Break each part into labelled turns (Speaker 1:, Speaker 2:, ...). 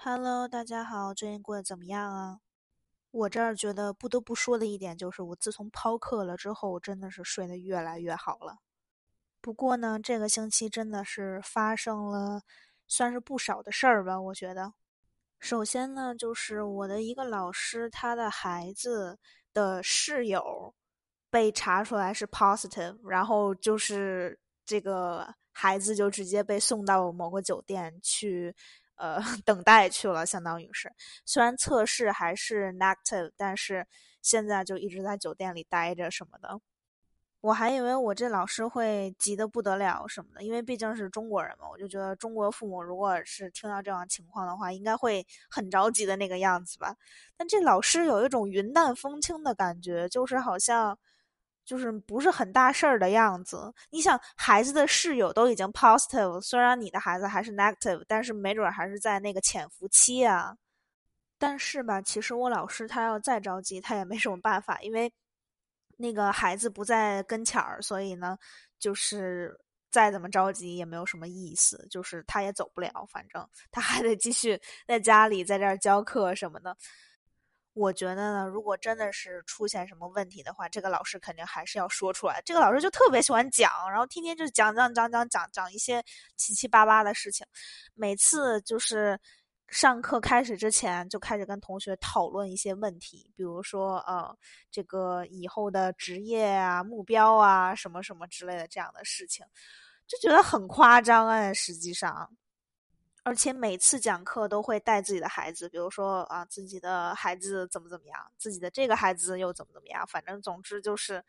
Speaker 1: Hello，大家好，最近过得怎么样啊？我这儿觉得不得不说的一点就是，我自从抛课了之后，真的是睡得越来越好了。不过呢，这个星期真的是发生了算是不少的事儿吧，我觉得。首先呢，就是我的一个老师，他的孩子的室友被查出来是 positive，然后就是这个孩子就直接被送到某个酒店去。呃，等待去了，相当于是，虽然测试还是 negative，但是现在就一直在酒店里待着什么的。我还以为我这老师会急得不得了什么的，因为毕竟是中国人嘛，我就觉得中国父母如果是听到这样情况的话，应该会很着急的那个样子吧。但这老师有一种云淡风轻的感觉，就是好像。就是不是很大事儿的样子。你想，孩子的室友都已经 positive，虽然你的孩子还是 negative，但是没准还是在那个潜伏期啊。但是吧，其实我老师他要再着急，他也没什么办法，因为那个孩子不在跟前儿，所以呢，就是再怎么着急也没有什么意思，就是他也走不了，反正他还得继续在家里在这儿教课什么的。我觉得呢，如果真的是出现什么问题的话，这个老师肯定还是要说出来。这个老师就特别喜欢讲，然后天天就讲讲讲讲讲讲一些七七八八的事情。每次就是上课开始之前就开始跟同学讨论一些问题，比如说呃，这个以后的职业啊、目标啊什么什么之类的这样的事情，就觉得很夸张啊，实际上。而且每次讲课都会带自己的孩子，比如说啊，自己的孩子怎么怎么样，自己的这个孩子又怎么怎么样，反正总之就是，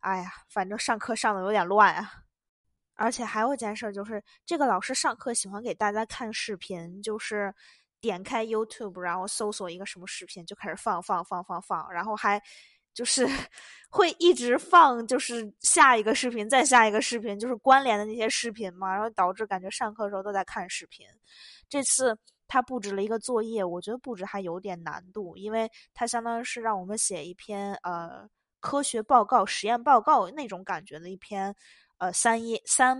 Speaker 1: 哎呀，反正上课上的有点乱啊。而且还有一件事就是，这个老师上课喜欢给大家看视频，就是点开 YouTube，然后搜索一个什么视频就开始放放放放放，然后还。就是会一直放，就是下一个视频，再下一个视频，就是关联的那些视频嘛，然后导致感觉上课的时候都在看视频。这次他布置了一个作业，我觉得布置还有点难度，因为他相当于是让我们写一篇呃科学报告、实验报告那种感觉的一篇呃三页三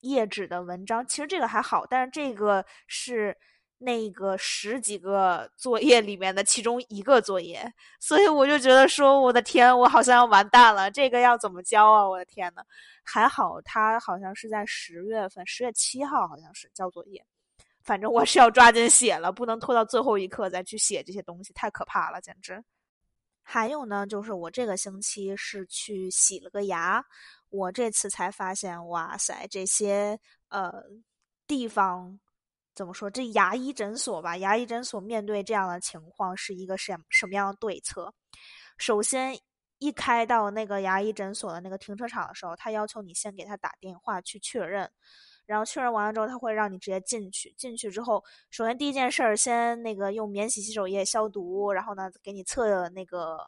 Speaker 1: 页纸的文章。其实这个还好，但是这个是。那个十几个作业里面的其中一个作业，所以我就觉得说，我的天，我好像要完蛋了，这个要怎么交啊？我的天呐，还好他好像是在十月份，十月七号好像是交作业，反正我是要抓紧写了，不能拖到最后一刻再去写这些东西，太可怕了，简直。还有呢，就是我这个星期是去洗了个牙，我这次才发现，哇塞，这些呃地方。怎么说？这牙医诊所吧，牙医诊所面对这样的情况是一个什什么样的对策？首先，一开到那个牙医诊所的那个停车场的时候，他要求你先给他打电话去确认，然后确认完了之后，他会让你直接进去。进去之后，首先第一件事儿，先那个用免洗洗手液消毒，然后呢，给你测那个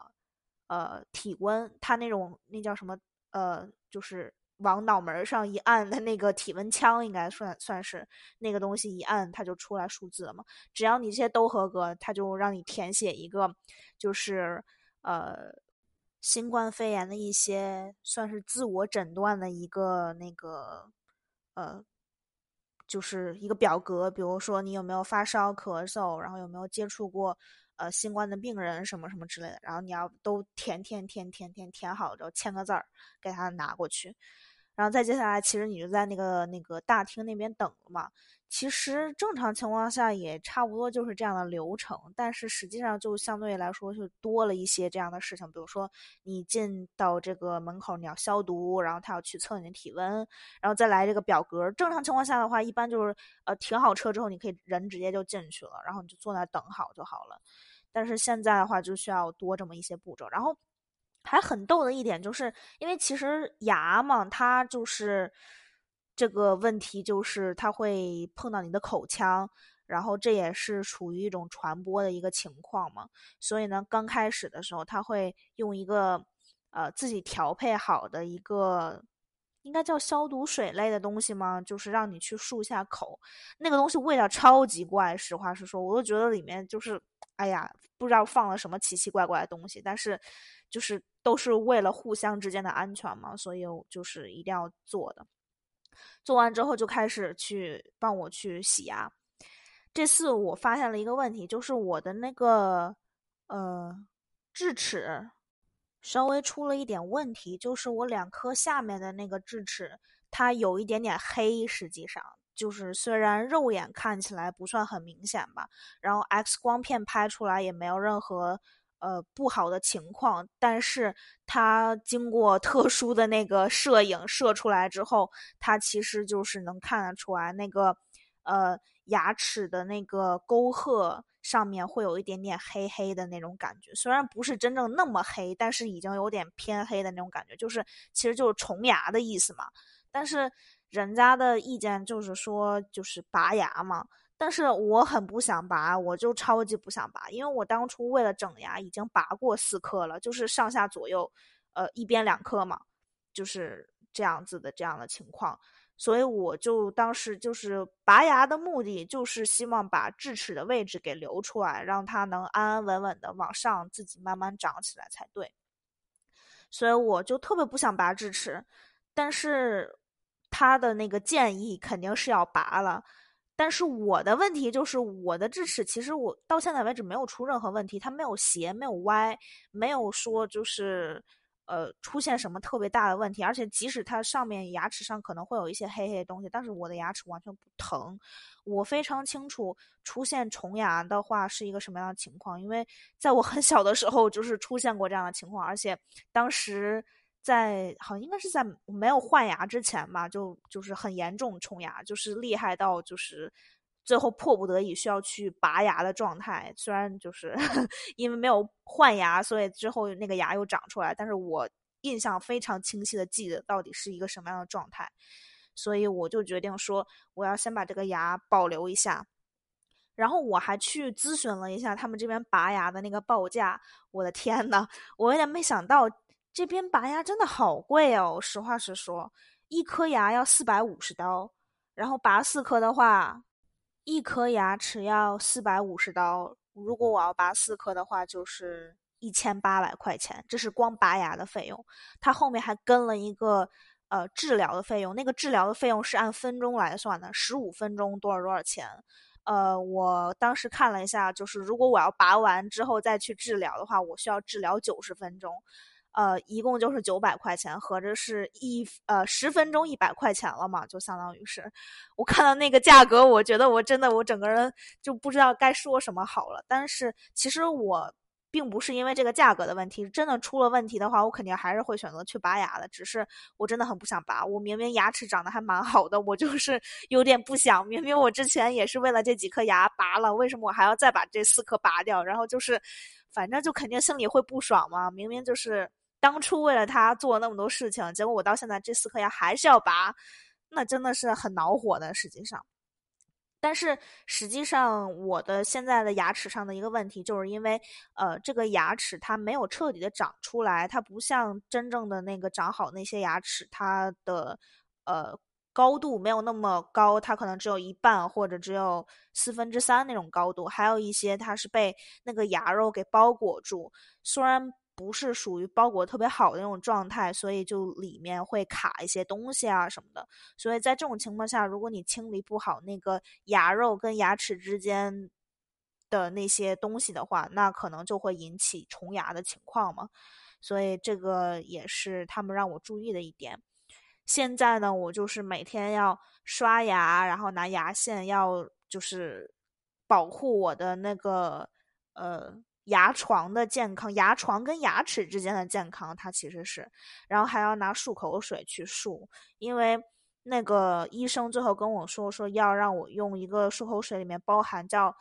Speaker 1: 呃体温，他那种那叫什么呃，就是。往脑门上一按，它那个体温枪应该算算是那个东西，一按它就出来数字了嘛。只要你这些都合格，他就让你填写一个，就是呃新冠肺炎的一些算是自我诊断的一个那个呃，就是一个表格。比如说你有没有发烧、咳嗽，然后有没有接触过呃新冠的病人什么什么之类的，然后你要都填填填填填填好之后签个字儿，给他拿过去。然后再接下来，其实你就在那个那个大厅那边等了嘛。其实正常情况下也差不多就是这样的流程，但是实际上就相对来说就多了一些这样的事情。比如说你进到这个门口，你要消毒，然后他要去测你的体温，然后再来这个表格。正常情况下的话，一般就是呃停好车之后，你可以人直接就进去了，然后你就坐那等好就好了。但是现在的话，就需要多这么一些步骤，然后。还很逗的一点就是，因为其实牙嘛，它就是这个问题，就是它会碰到你的口腔，然后这也是处于一种传播的一个情况嘛。所以呢，刚开始的时候，他会用一个呃自己调配好的一个，应该叫消毒水类的东西吗？就是让你去漱下口，那个东西味道超级怪，实话实说，我都觉得里面就是，哎呀，不知道放了什么奇奇怪怪的东西，但是就是。都是为了互相之间的安全嘛，所以就是一定要做的。做完之后就开始去帮我去洗牙。这次我发现了一个问题，就是我的那个呃智齿稍微出了一点问题，就是我两颗下面的那个智齿它有一点点黑，实际上就是虽然肉眼看起来不算很明显吧，然后 X 光片拍出来也没有任何。呃，不好的情况，但是它经过特殊的那个摄影摄出来之后，它其实就是能看得出来那个呃牙齿的那个沟壑上面会有一点点黑黑的那种感觉，虽然不是真正那么黑，但是已经有点偏黑的那种感觉，就是其实就是虫牙的意思嘛。但是人家的意见就是说，就是拔牙嘛。但是我很不想拔，我就超级不想拔，因为我当初为了整牙已经拔过四颗了，就是上下左右，呃，一边两颗嘛，就是这样子的这样的情况，所以我就当时就是拔牙的目的就是希望把智齿的位置给留出来，让它能安安稳稳的往上自己慢慢长起来才对，所以我就特别不想拔智齿，但是他的那个建议肯定是要拔了。但是我的问题就是，我的智齿其实我到现在为止没有出任何问题，它没有斜，没有歪，没有说就是，呃，出现什么特别大的问题。而且即使它上面牙齿上可能会有一些黑黑的东西，但是我的牙齿完全不疼。我非常清楚出现虫牙的话是一个什么样的情况，因为在我很小的时候就是出现过这样的情况，而且当时。在好像应该是在没有换牙之前吧，就就是很严重虫牙，就是厉害到就是最后迫不得已需要去拔牙的状态。虽然就是 因为没有换牙，所以之后那个牙又长出来，但是我印象非常清晰的记得到底是一个什么样的状态，所以我就决定说我要先把这个牙保留一下。然后我还去咨询了一下他们这边拔牙的那个报价，我的天呐，我有点没想到。这边拔牙真的好贵哦，实话实说，一颗牙要四百五十刀，然后拔四颗的话，一颗牙齿要四百五十刀。如果我要拔四颗的话，就是一千八百块钱，这是光拔牙的费用。它后面还跟了一个呃治疗的费用，那个治疗的费用是按分钟来算的，十五分钟多少多少钱。呃，我当时看了一下，就是如果我要拔完之后再去治疗的话，我需要治疗九十分钟。呃，一共就是九百块钱，合着是一呃十分钟一百块钱了嘛，就相当于是，我看到那个价格，我觉得我真的我整个人就不知道该说什么好了。但是其实我并不是因为这个价格的问题，真的出了问题的话，我肯定还是会选择去拔牙的。只是我真的很不想拔，我明明牙齿长得还蛮好的，我就是 有点不想。明明我之前也是为了这几颗牙拔了，为什么我还要再把这四颗拔掉？然后就是，反正就肯定心里会不爽嘛。明明就是。当初为了他做了那么多事情，结果我到现在这四颗牙还是要拔，那真的是很恼火的。实际上，但是实际上我的现在的牙齿上的一个问题，就是因为呃这个牙齿它没有彻底的长出来，它不像真正的那个长好那些牙齿，它的呃高度没有那么高，它可能只有一半或者只有四分之三那种高度，还有一些它是被那个牙肉给包裹住，虽然。不是属于包裹特别好的那种状态，所以就里面会卡一些东西啊什么的。所以在这种情况下，如果你清理不好那个牙肉跟牙齿之间的那些东西的话，那可能就会引起虫牙的情况嘛。所以这个也是他们让我注意的一点。现在呢，我就是每天要刷牙，然后拿牙线要就是保护我的那个呃。牙床的健康，牙床跟牙齿之间的健康，它其实是，然后还要拿漱口水去漱，因为那个医生最后跟我说，说要让我用一个漱口水里面包含叫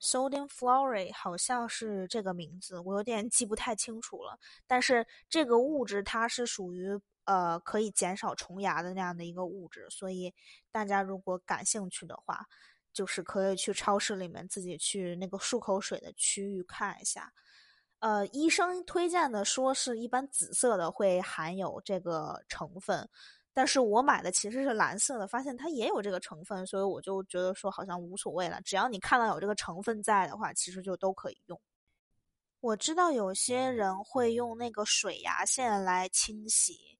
Speaker 1: sodium fluoride，好像是这个名字，我有点记不太清楚了。但是这个物质它是属于呃可以减少虫牙的那样的一个物质，所以大家如果感兴趣的话。就是可以去超市里面自己去那个漱口水的区域看一下，呃，医生推荐的说是一般紫色的会含有这个成分，但是我买的其实是蓝色的，发现它也有这个成分，所以我就觉得说好像无所谓了，只要你看到有这个成分在的话，其实就都可以用。我知道有些人会用那个水牙线来清洗，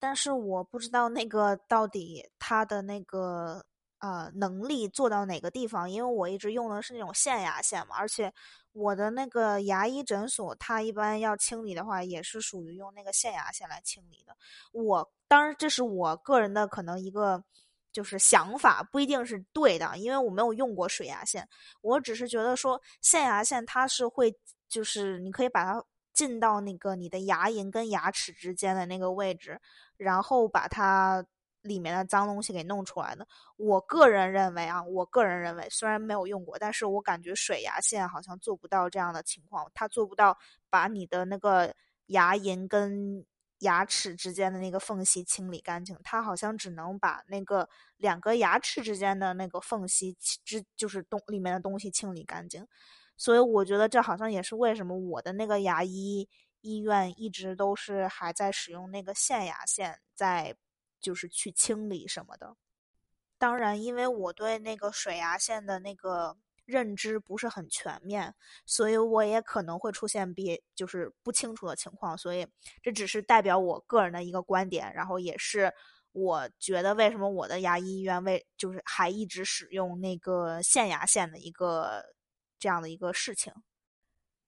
Speaker 1: 但是我不知道那个到底它的那个。呃能力做到哪个地方，因为我一直用的是那种线牙线嘛，而且我的那个牙医诊所，它一般要清理的话，也是属于用那个线牙线来清理的。我当然这是我个人的可能一个就是想法，不一定是对的，因为我没有用过水牙线，我只是觉得说线牙线它是会，就是你可以把它进到那个你的牙龈跟牙齿之间的那个位置，然后把它。里面的脏东西给弄出来的。我个人认为啊，我个人认为，虽然没有用过，但是我感觉水牙线好像做不到这样的情况，它做不到把你的那个牙龈跟牙齿之间的那个缝隙清理干净，它好像只能把那个两个牙齿之间的那个缝隙之就是东里面的东西清理干净。所以我觉得这好像也是为什么我的那个牙医医院一直都是还在使用那个线牙线在。就是去清理什么的，当然，因为我对那个水牙线的那个认知不是很全面，所以我也可能会出现别就是不清楚的情况，所以这只是代表我个人的一个观点，然后也是我觉得为什么我的牙医医院为就是还一直使用那个线牙线的一个这样的一个事情。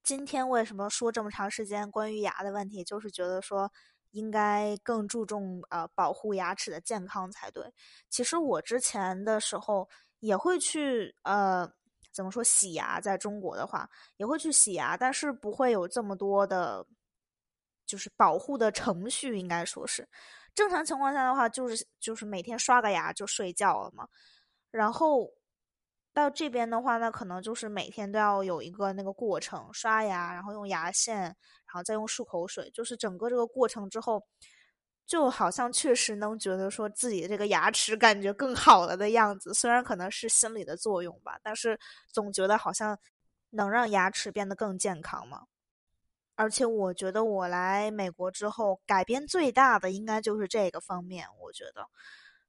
Speaker 1: 今天为什么说这么长时间关于牙的问题，就是觉得说。应该更注重呃保护牙齿的健康才对。其实我之前的时候也会去呃怎么说洗牙，在中国的话也会去洗牙，但是不会有这么多的，就是保护的程序。应该说是正常情况下的话，就是就是每天刷个牙就睡觉了嘛。然后到这边的话，那可能就是每天都要有一个那个过程，刷牙，然后用牙线。然后再用漱口水，就是整个这个过程之后，就好像确实能觉得说自己这个牙齿感觉更好了的样子。虽然可能是心理的作用吧，但是总觉得好像能让牙齿变得更健康嘛。而且我觉得我来美国之后，改变最大的应该就是这个方面。我觉得。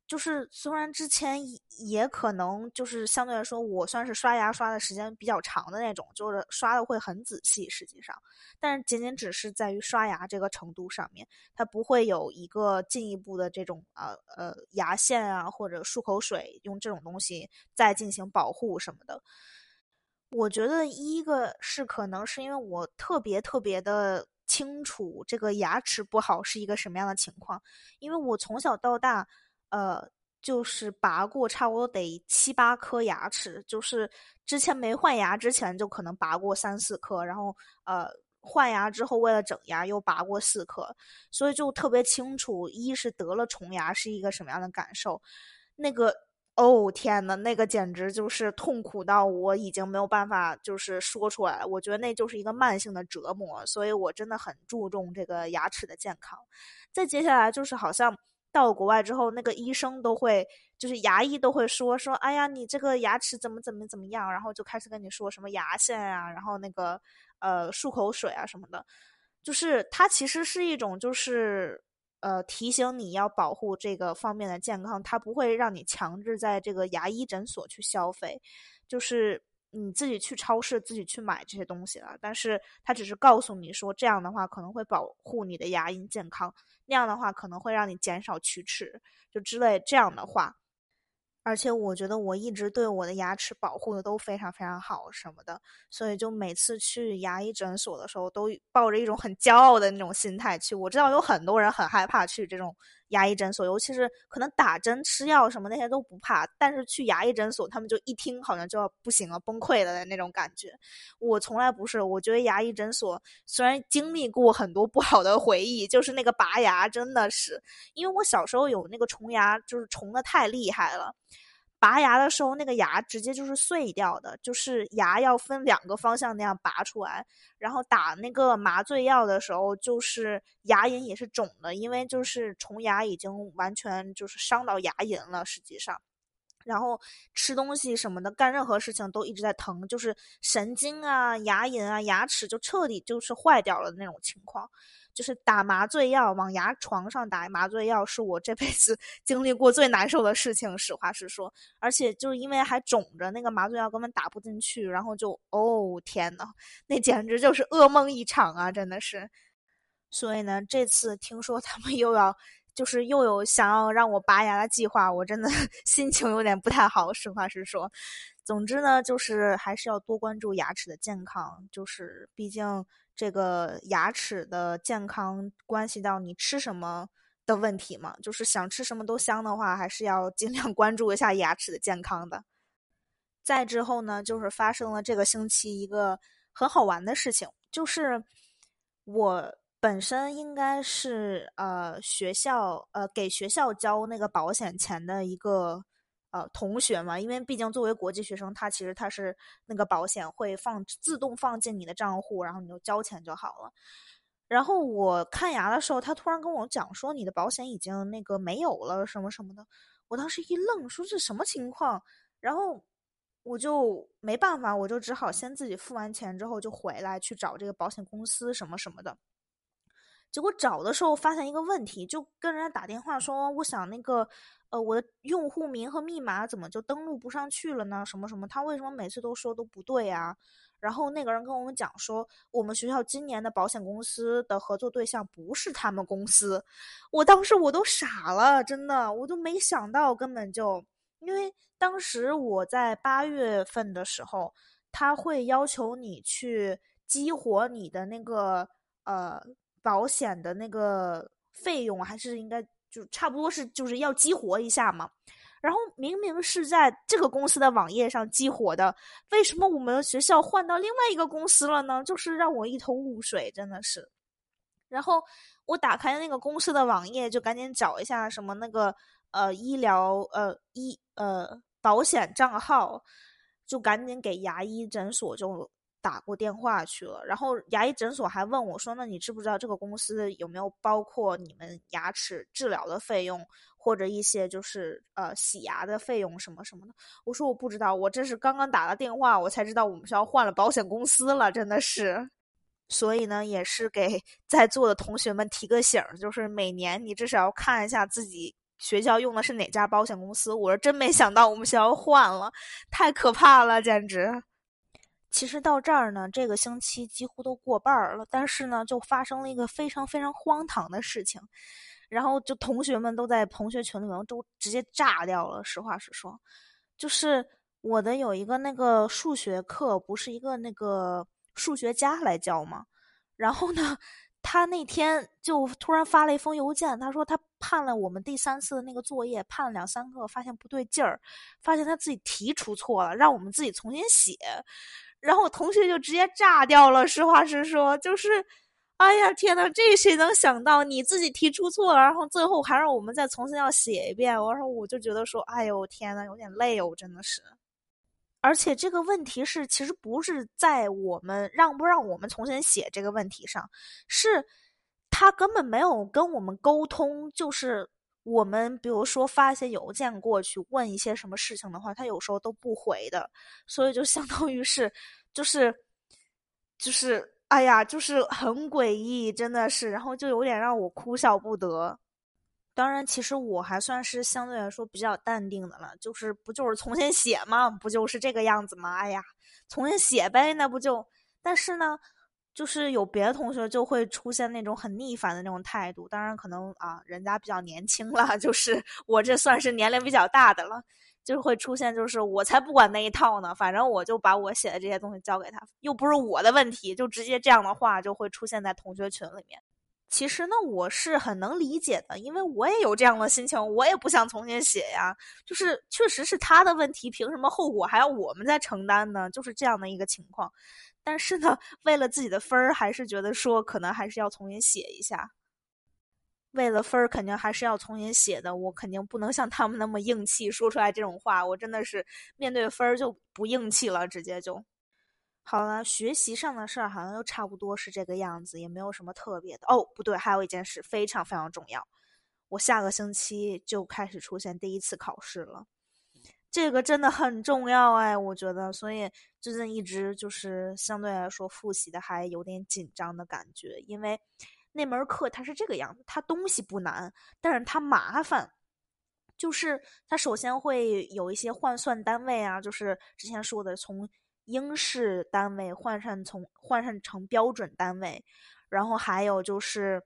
Speaker 1: 就是虽然之前也可能就是相对来说我算是刷牙刷的时间比较长的那种，就是刷的会很仔细，实际上，但是仅仅只是在于刷牙这个程度上面，它不会有一个进一步的这种呃呃牙线啊或者漱口水用这种东西再进行保护什么的。我觉得一个是可能是因为我特别特别的清楚这个牙齿不好是一个什么样的情况，因为我从小到大。呃，就是拔过差不多得七八颗牙齿，就是之前没换牙之前就可能拔过三四颗，然后呃换牙之后为了整牙又拔过四颗，所以就特别清楚，一是得了虫牙是一个什么样的感受，那个哦天呐，那个简直就是痛苦到我已经没有办法就是说出来，我觉得那就是一个慢性的折磨，所以我真的很注重这个牙齿的健康。再接下来就是好像。到国外之后，那个医生都会，就是牙医都会说说，哎呀，你这个牙齿怎么怎么怎么样，然后就开始跟你说什么牙线啊，然后那个呃漱口水啊什么的，就是它其实是一种就是呃提醒你要保护这个方面的健康，它不会让你强制在这个牙医诊所去消费，就是你自己去超市自己去买这些东西了，但是它只是告诉你说这样的话可能会保护你的牙龈健康。那样的话可能会让你减少龋齿，就之类这样的话。而且我觉得我一直对我的牙齿保护的都非常非常好什么的，所以就每次去牙医诊所的时候，都抱着一种很骄傲的那种心态去。我知道有很多人很害怕去这种牙医诊所，尤其是可能打针、吃药什么那些都不怕，但是去牙医诊所，他们就一听好像就要不行了、崩溃了的那种感觉。我从来不是，我觉得牙医诊所虽然经历过很多不好的回忆，就是那个拔牙真的是，因为我小时候有那个虫牙，就是虫的太厉害了。拔牙的时候，那个牙直接就是碎掉的，就是牙要分两个方向那样拔出来。然后打那个麻醉药的时候，就是牙龈也是肿的，因为就是虫牙已经完全就是伤到牙龈了，实际上。然后吃东西什么的，干任何事情都一直在疼，就是神经啊、牙龈啊、牙齿就彻底就是坏掉了那种情况。就是打麻醉药，往牙床上打麻醉药，是我这辈子 经历过最难受的事情。实话实说，而且就是因为还肿着，那个麻醉药根本打不进去，然后就哦天呐，那简直就是噩梦一场啊！真的是。所以呢，这次听说他们又要就是又有想要让我拔牙的计划，我真的 心情有点不太好。实话实说，总之呢，就是还是要多关注牙齿的健康，就是毕竟这个牙齿的健康关系到你吃什么的问题嘛。就是想吃什么都香的话，还是要尽量 关注一下牙齿的健康的。再之后呢，就是发生了这个星期一个很好玩的事情，就是我本身应该是呃学校呃给学校交那个保险钱的一个呃同学嘛，因为毕竟作为国际学生，他其实他是那个保险会放自动放进你的账户，然后你就交钱就好了。然后我看牙的时候，他突然跟我讲说你的保险已经那个没有了什么什么的，我当时一愣，说这什么情况？然后。我就没办法，我就只好先自己付完钱之后就回来去找这个保险公司什么什么的。结果找的时候发现一个问题，就跟人家打电话说，我想那个呃我的用户名和密码怎么就登录不上去了呢？什么什么，他为什么每次都说都不对啊？然后那个人跟我们讲说，我们学校今年的保险公司的合作对象不是他们公司。我当时我都傻了，真的，我都没想到，根本就。因为当时我在八月份的时候，他会要求你去激活你的那个呃保险的那个费用，还是应该就差不多是就是要激活一下嘛。然后明明是在这个公司的网页上激活的，为什么我们学校换到另外一个公司了呢？就是让我一头雾水，真的是。然后我打开那个公司的网页，就赶紧找一下什么那个。呃，医疗呃医呃保险账号，就赶紧给牙医诊所就打过电话去了。然后牙医诊所还问我说：“那你知不知道这个公司有没有包括你们牙齿治疗的费用，或者一些就是呃洗牙的费用什么什么的？”我说：“我不知道，我这是刚刚打了电话，我才知道我们学校换了保险公司了，真的是。所以呢，也是给在座的同学们提个醒儿，就是每年你至少要看一下自己。”学校用的是哪家保险公司？我是真没想到我们学校换了，太可怕了，简直。其实到这儿呢，这个星期几乎都过半儿了，但是呢，就发生了一个非常非常荒唐的事情，然后就同学们都在同学群里面都直接炸掉了。实话实说，就是我的有一个那个数学课，不是一个那个数学家来教吗？然后呢？他那天就突然发了一封邮件，他说他判了我们第三次的那个作业，判了两三个，发现不对劲儿，发现他自己题出错了，让我们自己重新写。然后我同学就直接炸掉了。实话实说，就是，哎呀天呐，这谁能想到你自己题出错了，然后最后还让我们再重新要写一遍？我说我就觉得说，哎呦天呐，有点累哦，真的是。而且这个问题是，其实不是在我们让不让我们重新写这个问题上，是他根本没有跟我们沟通。就是我们比如说发一些邮件过去问一些什么事情的话，他有时候都不回的。所以就相当于是，就是就是，哎呀，就是很诡异，真的是，然后就有点让我哭笑不得。当然，其实我还算是相对来说比较淡定的了，就是不就是重新写吗？不就是这个样子吗？哎呀，重新写呗，那不就？但是呢，就是有别的同学就会出现那种很逆反的那种态度。当然，可能啊，人家比较年轻了，就是我这算是年龄比较大的了，就会出现就是我才不管那一套呢，反正我就把我写的这些东西交给他，又不是我的问题，就直接这样的话就会出现在同学群里面。其实呢，我是很能理解的，因为我也有这样的心情，我也不想重新写呀。就是确实是他的问题，凭什么后果还要我们在承担呢？就是这样的一个情况。但是呢，为了自己的分儿，还是觉得说可能还是要重新写一下。为了分儿，肯定还是要重新写的。我肯定不能像他们那么硬气，说出来这种话。我真的是面对分儿就不硬气了，直接就。好了，学习上的事儿好像又差不多是这个样子，也没有什么特别的。哦，不对，还有一件事非常非常重要，我下个星期就开始出现第一次考试了，这个真的很重要哎，我觉得，所以最近一直就是相对来说复习的还有点紧张的感觉，因为那门课它是这个样子，它东西不难，但是它麻烦，就是它首先会有一些换算单位啊，就是之前说的从。英式单位换算从换算成标准单位，然后还有就是，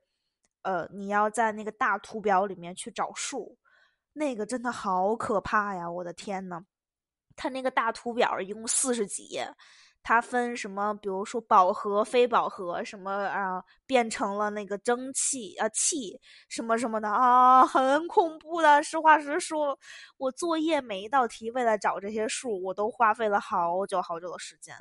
Speaker 1: 呃，你要在那个大图表里面去找数，那个真的好可怕呀！我的天呐，它那个大图表一共四十几页。它分什么？比如说饱和、非饱和，什么啊，变成了那个蒸汽啊气，什么什么的啊，很恐怖的。实话实说，我作业每一道题为了找这些数，我都花费了好久好久的时间。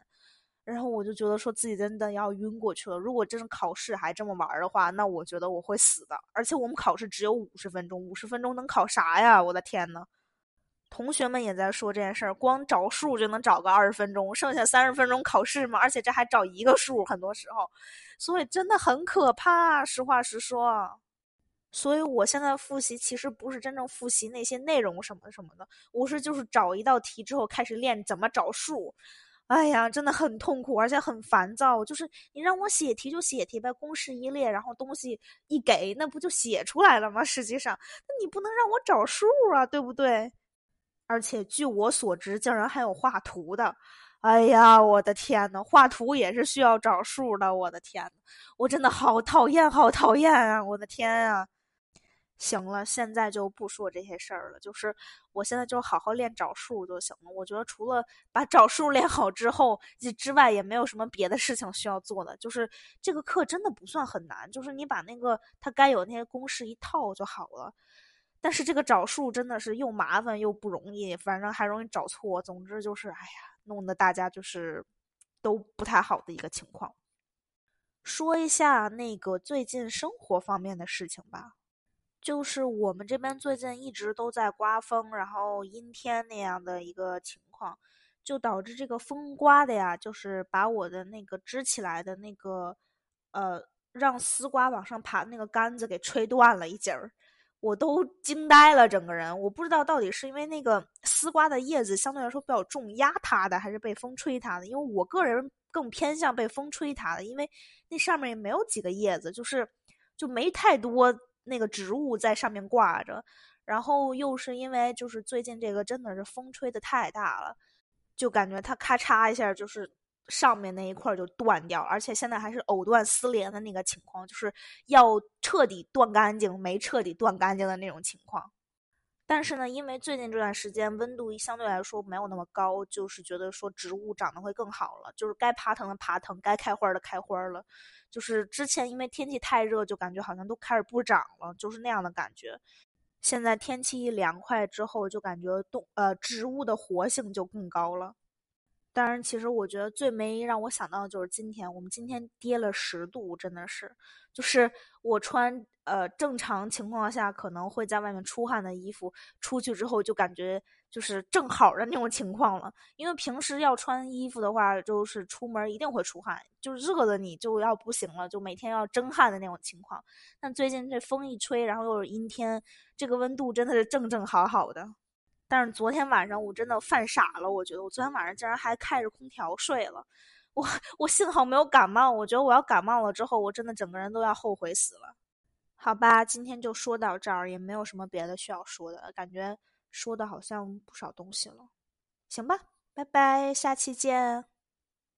Speaker 1: 然后我就觉得说自己真的要晕过去了。如果真是考试还这么玩的话，那我觉得我会死的。而且我们考试只有五十分钟，五十分钟能考啥呀？我的天呐！同学们也在说这件事儿，光找数就能找个二十分钟，剩下三十分钟考试嘛，而且这还找一个数，很多时候，所以真的很可怕。实话实说，所以我现在复习其实不是真正复习那些内容什么什么的，我是就是找一道题之后开始练怎么找数。哎呀，真的很痛苦，而且很烦躁。就是你让我写题就写题呗，公式一列，然后东西一给，那不就写出来了吗？实际上，那你不能让我找数啊，对不对？而且据我所知，竟然还有画图的，哎呀，我的天呐，画图也是需要找数的，我的天呐，我真的好讨厌，好讨厌啊！我的天啊！行了，现在就不说这些事儿了，就是我现在就好好练找数就行了。我觉得除了把找数练好之后之外，也没有什么别的事情需要做的。就是这个课真的不算很难，就是你把那个它该有那些公式一套就好了。但是这个找数真的是又麻烦又不容易，反正还容易找错。总之就是，哎呀，弄得大家就是都不太好的一个情况。说一下那个最近生活方面的事情吧，就是我们这边最近一直都在刮风，然后阴天那样的一个情况，就导致这个风刮的呀，就是把我的那个支起来的那个呃让丝瓜往上爬那个杆子给吹断了一截儿。我都惊呆了，整个人，我不知道到底是因为那个丝瓜的叶子相对来说比较重压塌的，还是被风吹塌的。因为我个人更偏向被风吹塌的，因为那上面也没有几个叶子，就是就没太多那个植物在上面挂着。然后又是因为就是最近这个真的是风吹的太大了，就感觉它咔嚓一下就是。上面那一块就断掉，而且现在还是藕断丝连的那个情况，就是要彻底断干净，没彻底断干净的那种情况。但是呢，因为最近这段时间温度相对来说没有那么高，就是觉得说植物长得会更好了，就是该爬藤的爬藤，该开花的开花了。就是之前因为天气太热，就感觉好像都开始不长了，就是那样的感觉。现在天气一凉快之后，就感觉动呃植物的活性就更高了。当然，其实我觉得最没让我想到的就是今天，我们今天跌了十度，真的是，就是我穿呃正常情况下可能会在外面出汗的衣服，出去之后就感觉就是正好的那种情况了。因为平时要穿衣服的话，就是出门一定会出汗，就热的你就要不行了，就每天要蒸汗的那种情况。但最近这风一吹，然后又是阴天，这个温度真的是正正好好的。但是昨天晚上我真的犯傻了，我觉得我昨天晚上竟然还开着空调睡了，我我幸好没有感冒，我觉得我要感冒了之后，我真的整个人都要后悔死了。好吧，今天就说到这儿，也没有什么别的需要说的，感觉说的好像不少东西了。行吧，拜拜，下期见。